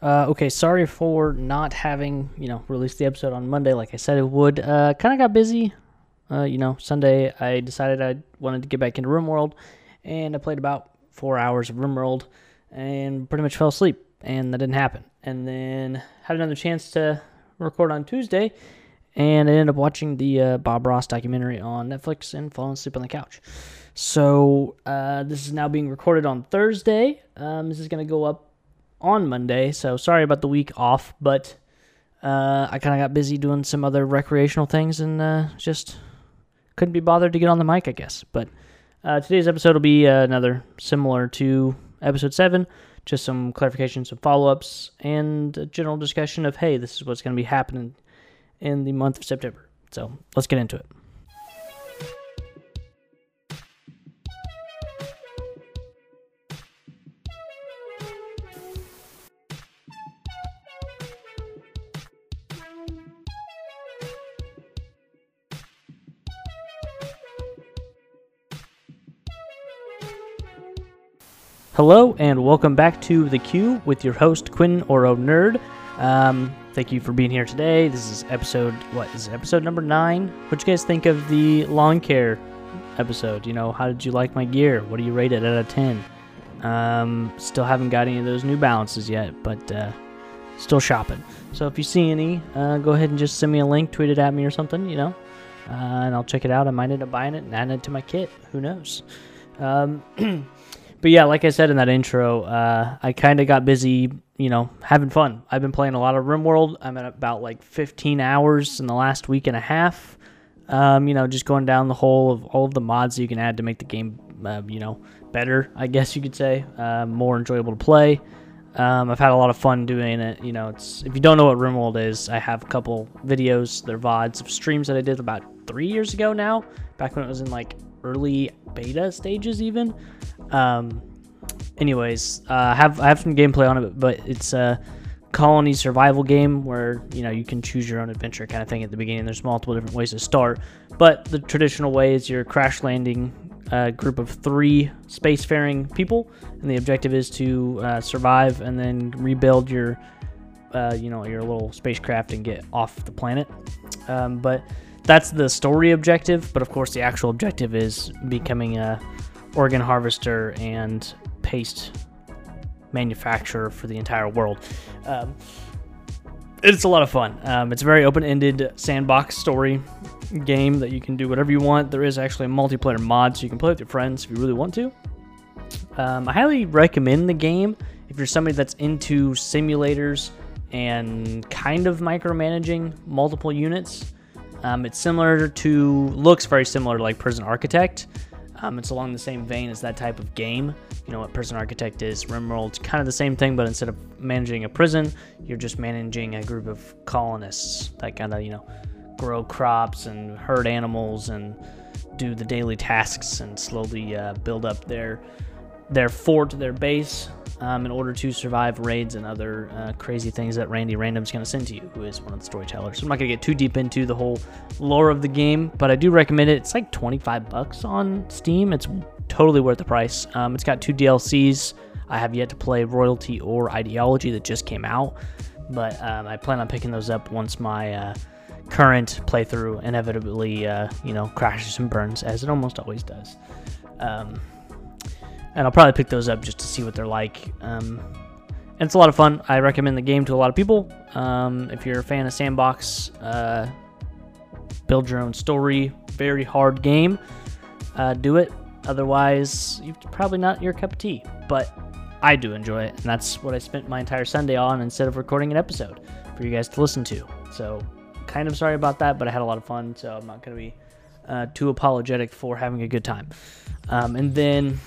Uh, okay, sorry for not having you know released the episode on Monday like I said it would. Uh, kind of got busy. Uh, you know, Sunday I decided I wanted to get back into RimWorld, and I played about four hours of RimWorld, and pretty much fell asleep, and that didn't happen. And then had another chance to record on Tuesday, and I ended up watching the uh, Bob Ross documentary on Netflix and falling asleep on the couch. So uh, this is now being recorded on Thursday. Um, this is going to go up on Monday. So sorry about the week off, but uh, I kind of got busy doing some other recreational things and uh, just couldn't be bothered to get on the mic, I guess. But uh, today's episode will be uh, another similar to episode seven, just some clarification, some follow ups, and a general discussion of hey, this is what's going to be happening in the month of September. So let's get into it. Hello and welcome back to the Q with your host Quinn Oro Nerd. Um, thank you for being here today. This is episode what is episode number nine? What you guys think of the lawn care episode? You know, how did you like my gear? What do you rate it out of ten? Um, still haven't got any of those New Balances yet, but uh, still shopping. So if you see any, uh, go ahead and just send me a link, tweet it at me or something. You know, uh, and I'll check it out. I might end up buying it and adding it to my kit. Who knows? Um, but yeah, like I said in that intro, uh, I kind of got busy, you know, having fun. I've been playing a lot of RimWorld. I'm at about like 15 hours in the last week and a half. Um, you know, just going down the hole of all of the mods you can add to make the game, uh, you know, better. I guess you could say, uh, more enjoyable to play. Um, I've had a lot of fun doing it. You know, it's if you don't know what RimWorld is, I have a couple videos, they're vods of streams that I did about three years ago now, back when it was in like early beta stages even. Um, anyways, uh, I have I have some gameplay on it, but it's a colony survival game where you know you can choose your own adventure kind of thing at the beginning. There's multiple different ways to start, but the traditional way is you're crash landing a group of three spacefaring people, and the objective is to uh, survive and then rebuild your uh, you know your little spacecraft and get off the planet. Um, but that's the story objective. But of course, the actual objective is becoming a organ harvester and paste manufacturer for the entire world. Um, it's a lot of fun. Um, it's a very open-ended sandbox story game that you can do whatever you want. There is actually a multiplayer mod, so you can play with your friends if you really want to. Um, I highly recommend the game if you're somebody that's into simulators and kind of micromanaging multiple units. Um, it's similar to, looks very similar to like Prison Architect. Um, it's along the same vein as that type of game. You know what Prison Architect is. Rimworld's kind of the same thing, but instead of managing a prison, you're just managing a group of colonists that kind of, you know, grow crops and herd animals and do the daily tasks and slowly uh, build up their their fort, their base, um, in order to survive raids and other uh, crazy things that Randy Random's going to send to you, who is one of the storytellers. So I'm not going to get too deep into the whole lore of the game, but I do recommend it. It's like 25 bucks on Steam. It's totally worth the price. Um, it's got two DLCs. I have yet to play Royalty or Ideology that just came out, but um, I plan on picking those up once my uh, current playthrough inevitably, uh, you know, crashes and burns, as it almost always does. Um, and I'll probably pick those up just to see what they're like. Um, and it's a lot of fun. I recommend the game to a lot of people. Um, if you're a fan of sandbox, uh, build your own story, very hard game, uh, do it. Otherwise, it's probably not your cup of tea. But I do enjoy it, and that's what I spent my entire Sunday on instead of recording an episode for you guys to listen to. So, kind of sorry about that, but I had a lot of fun, so I'm not going to be uh, too apologetic for having a good time. Um, and then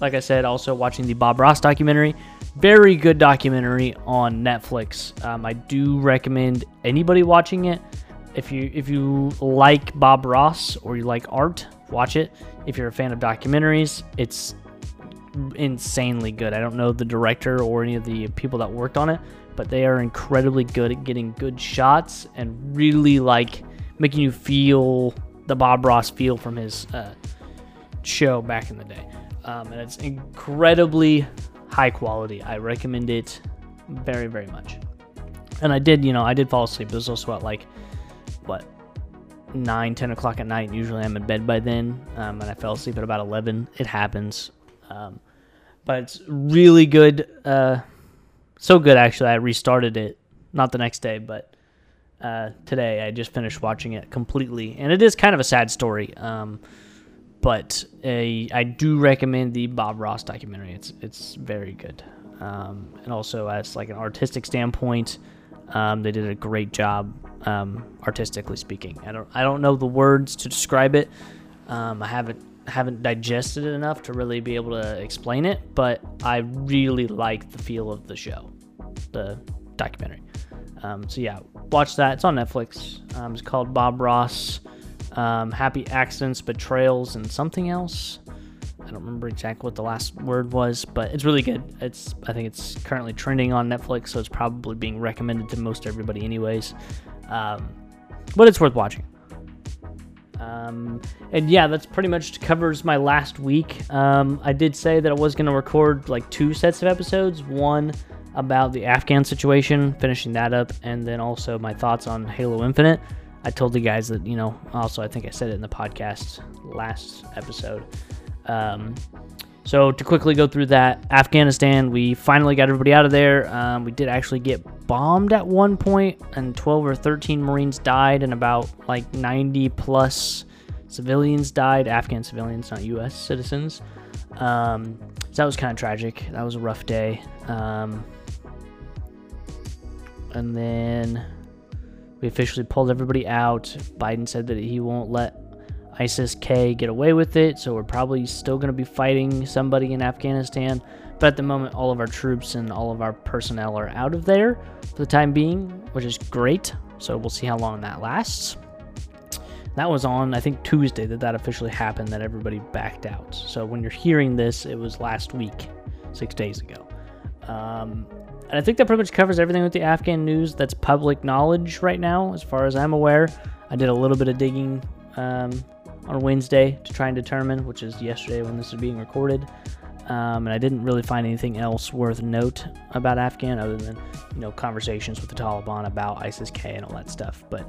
like I said, also watching the Bob Ross documentary. Very good documentary on Netflix. Um, I do recommend anybody watching it. If you if you like Bob Ross or you like art, watch it. If you're a fan of documentaries, it's insanely good. I don't know the director or any of the people that worked on it, but they are incredibly good at getting good shots and really like making you feel the Bob Ross feel from his uh, show back in the day um, and it's incredibly high quality. I recommend it very very much. And I did, you know, I did fall asleep. It was also at like what 9, 10 o'clock at night. Usually I'm in bed by then, um, and I fell asleep at about 11. It happens. Um, but it's really good. Uh, so good, actually. I restarted it, not the next day, but uh, today. I just finished watching it completely. And it is kind of a sad story. Um, but a, I do recommend the Bob Ross documentary. It's it's very good, um, and also as like an artistic standpoint, um, they did a great job um, artistically speaking. I don't I don't know the words to describe it. Um, I haven't haven't digested it enough to really be able to explain it, but I really like the feel of the show, the documentary. Um, so yeah, watch that. It's on Netflix. It's called Bob Ross um, happy accidents, betrayals, and something else. I don't remember exactly what the last word was, but it's really good. It's I think it's currently trending on Netflix, so it's probably being recommended to most everybody, anyways. Um, but it's worth watching. Um, and yeah, that's pretty much covers my last week. Um, I did say that I was going to record like two sets of episodes. One about the Afghan situation, finishing that up, and then also my thoughts on Halo Infinite. I told the guys that, you know, also I think I said it in the podcast last episode. Um, so to quickly go through that, Afghanistan, we finally got everybody out of there. Um, we did actually get bombed at one point, and 12 or 13 Marines died, and about like 90 plus civilians died. Afghan civilians, not U.S. citizens. Um, so that was kind of tragic. That was a rough day. Um, and then we officially pulled everybody out. Biden said that he won't let ISIS K get away with it, so we're probably still going to be fighting somebody in Afghanistan. But at the moment, all of our troops and all of our personnel are out of there for the time being, which is great. So we'll see how long that lasts. That was on, I think, Tuesday that that officially happened, that everybody backed out. So when you're hearing this, it was last week, six days ago. Um, and I think that pretty much covers everything with the Afghan news that's public knowledge right now, as far as I'm aware. I did a little bit of digging um, on Wednesday to try and determine, which is yesterday when this is being recorded. Um, and I didn't really find anything else worth note about Afghan other than you know conversations with the Taliban about ISIS-K and all that stuff. But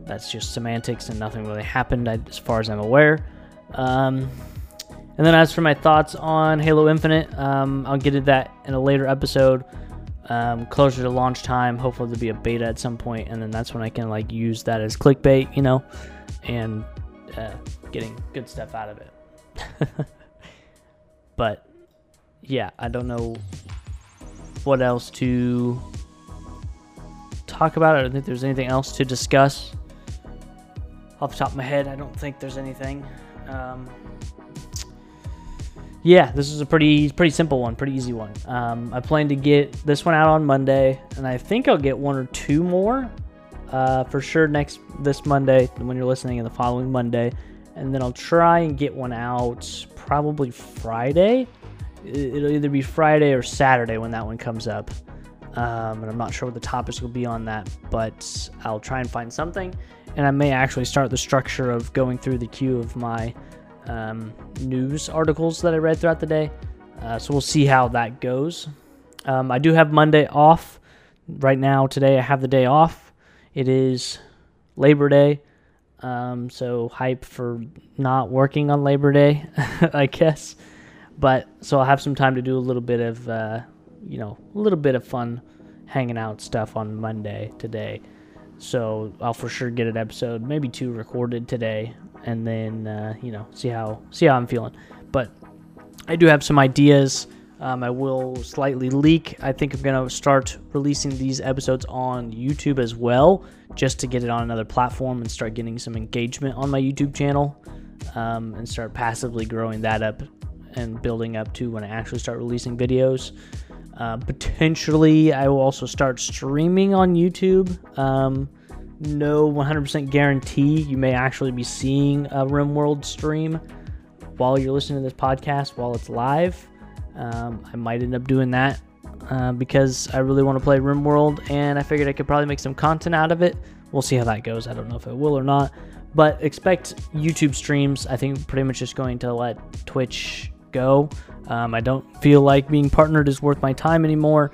that's just semantics, and nothing really happened as far as I'm aware. Um, and then as for my thoughts on Halo Infinite, um, I'll get to that in a later episode um, closer to launch time. Hopefully, there'll be a beta at some point, and then that's when I can like use that as clickbait, you know, and uh, getting good stuff out of it. but yeah, I don't know what else to talk about. I don't think there's anything else to discuss. Off the top of my head, I don't think there's anything. Um, yeah, this is a pretty pretty simple one, pretty easy one. Um, I plan to get this one out on Monday, and I think I'll get one or two more uh, for sure next this Monday when you're listening, and the following Monday, and then I'll try and get one out probably Friday. It'll either be Friday or Saturday when that one comes up. Um, and I'm not sure what the topics will be on that, but I'll try and find something. And I may actually start the structure of going through the queue of my um, news articles that I read throughout the day. Uh, so we'll see how that goes. Um, I do have Monday off. Right now, today, I have the day off. It is Labor Day. Um, so hype for not working on Labor Day, I guess. But so I'll have some time to do a little bit of, uh, you know, a little bit of fun hanging out stuff on Monday today. So I'll for sure get an episode, maybe two recorded today and then uh, you know see how see how I'm feeling. But I do have some ideas. Um, I will slightly leak. I think I'm gonna start releasing these episodes on YouTube as well, just to get it on another platform and start getting some engagement on my YouTube channel, um, and start passively growing that up and building up to when I actually start releasing videos. Uh, potentially, I will also start streaming on YouTube. Um, no 100% guarantee you may actually be seeing a RimWorld stream while you're listening to this podcast while it's live. Um, I might end up doing that uh, because I really want to play RimWorld and I figured I could probably make some content out of it. We'll see how that goes. I don't know if it will or not, but expect YouTube streams. I think pretty much just going to let Twitch go. Um, I don't feel like being partnered is worth my time anymore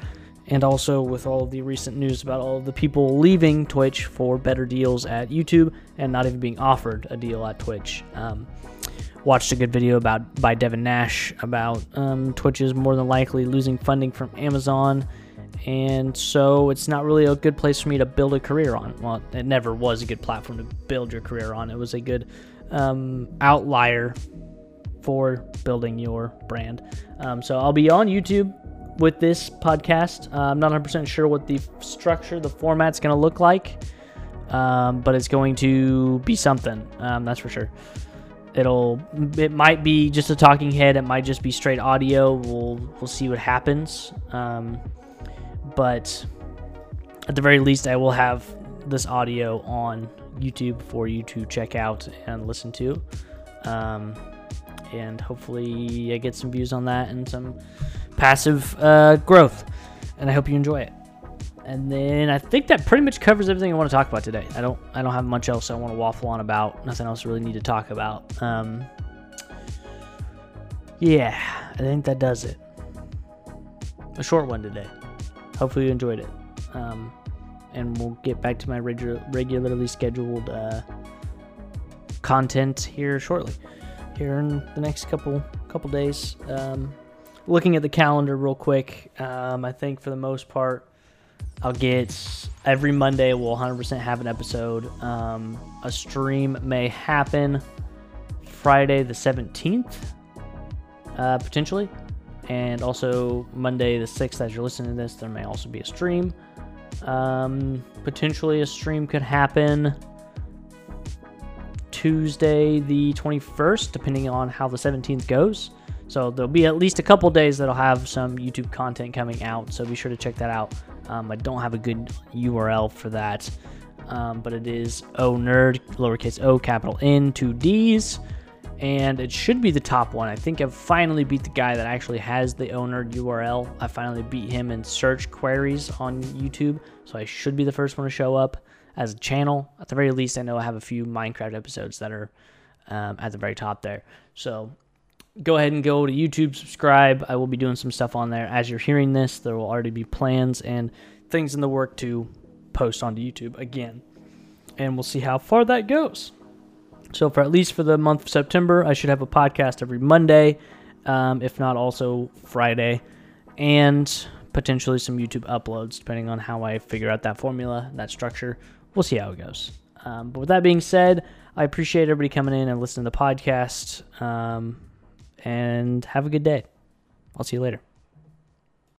and also with all the recent news about all the people leaving Twitch for better deals at YouTube and not even being offered a deal at Twitch. Um, watched a good video about by Devin Nash about um, Twitch is more than likely losing funding from Amazon, and so it's not really a good place for me to build a career on. Well, it never was a good platform to build your career on. It was a good um, outlier for building your brand. Um, so I'll be on YouTube with this podcast. Uh, I'm not 100% sure what the structure, the format's going to look like, um, but it's going to be something. Um, that's for sure. It'll it might be just a talking head. It might just be straight audio. We'll we'll see what happens. Um, but at the very least, I will have this audio on YouTube for you to check out and listen to. Um, and hopefully, I get some views on that and some passive uh, growth. And I hope you enjoy it. And then I think that pretty much covers everything I want to talk about today. I don't I don't have much else I want to waffle on about. Nothing else really need to talk about. Um, yeah, I think that does it. A short one today. Hopefully you enjoyed it. Um, and we'll get back to my regular, regularly scheduled uh, content here shortly. Here in the next couple couple days. Um, looking at the calendar real quick, um, I think for the most part, I'll get every Monday. We'll 100% have an episode. Um, a stream may happen Friday the 17th, uh, potentially, and also Monday the 6th. As you're listening to this, there may also be a stream. Um, potentially, a stream could happen Tuesday the 21st, depending on how the 17th goes. So there'll be at least a couple days that'll have some YouTube content coming out. So be sure to check that out. Um, I don't have a good URL for that, um, but it is O Nerd, lowercase o, capital N, two D's, and it should be the top one. I think I've finally beat the guy that actually has the O Nerd URL. I finally beat him in search queries on YouTube, so I should be the first one to show up as a channel. At the very least, I know I have a few Minecraft episodes that are um, at the very top there. So go ahead and go to YouTube, subscribe. I will be doing some stuff on there. As you're hearing this, there will already be plans and things in the work to post onto YouTube again. And we'll see how far that goes. So, for at least for the month of September, I should have a podcast every Monday, um, if not also Friday, and potentially some YouTube uploads, depending on how I figure out that formula, that structure. We'll see how it goes. Um, but with that being said, I appreciate everybody coming in and listening to the podcast. Um, and have a good day. I'll see you later.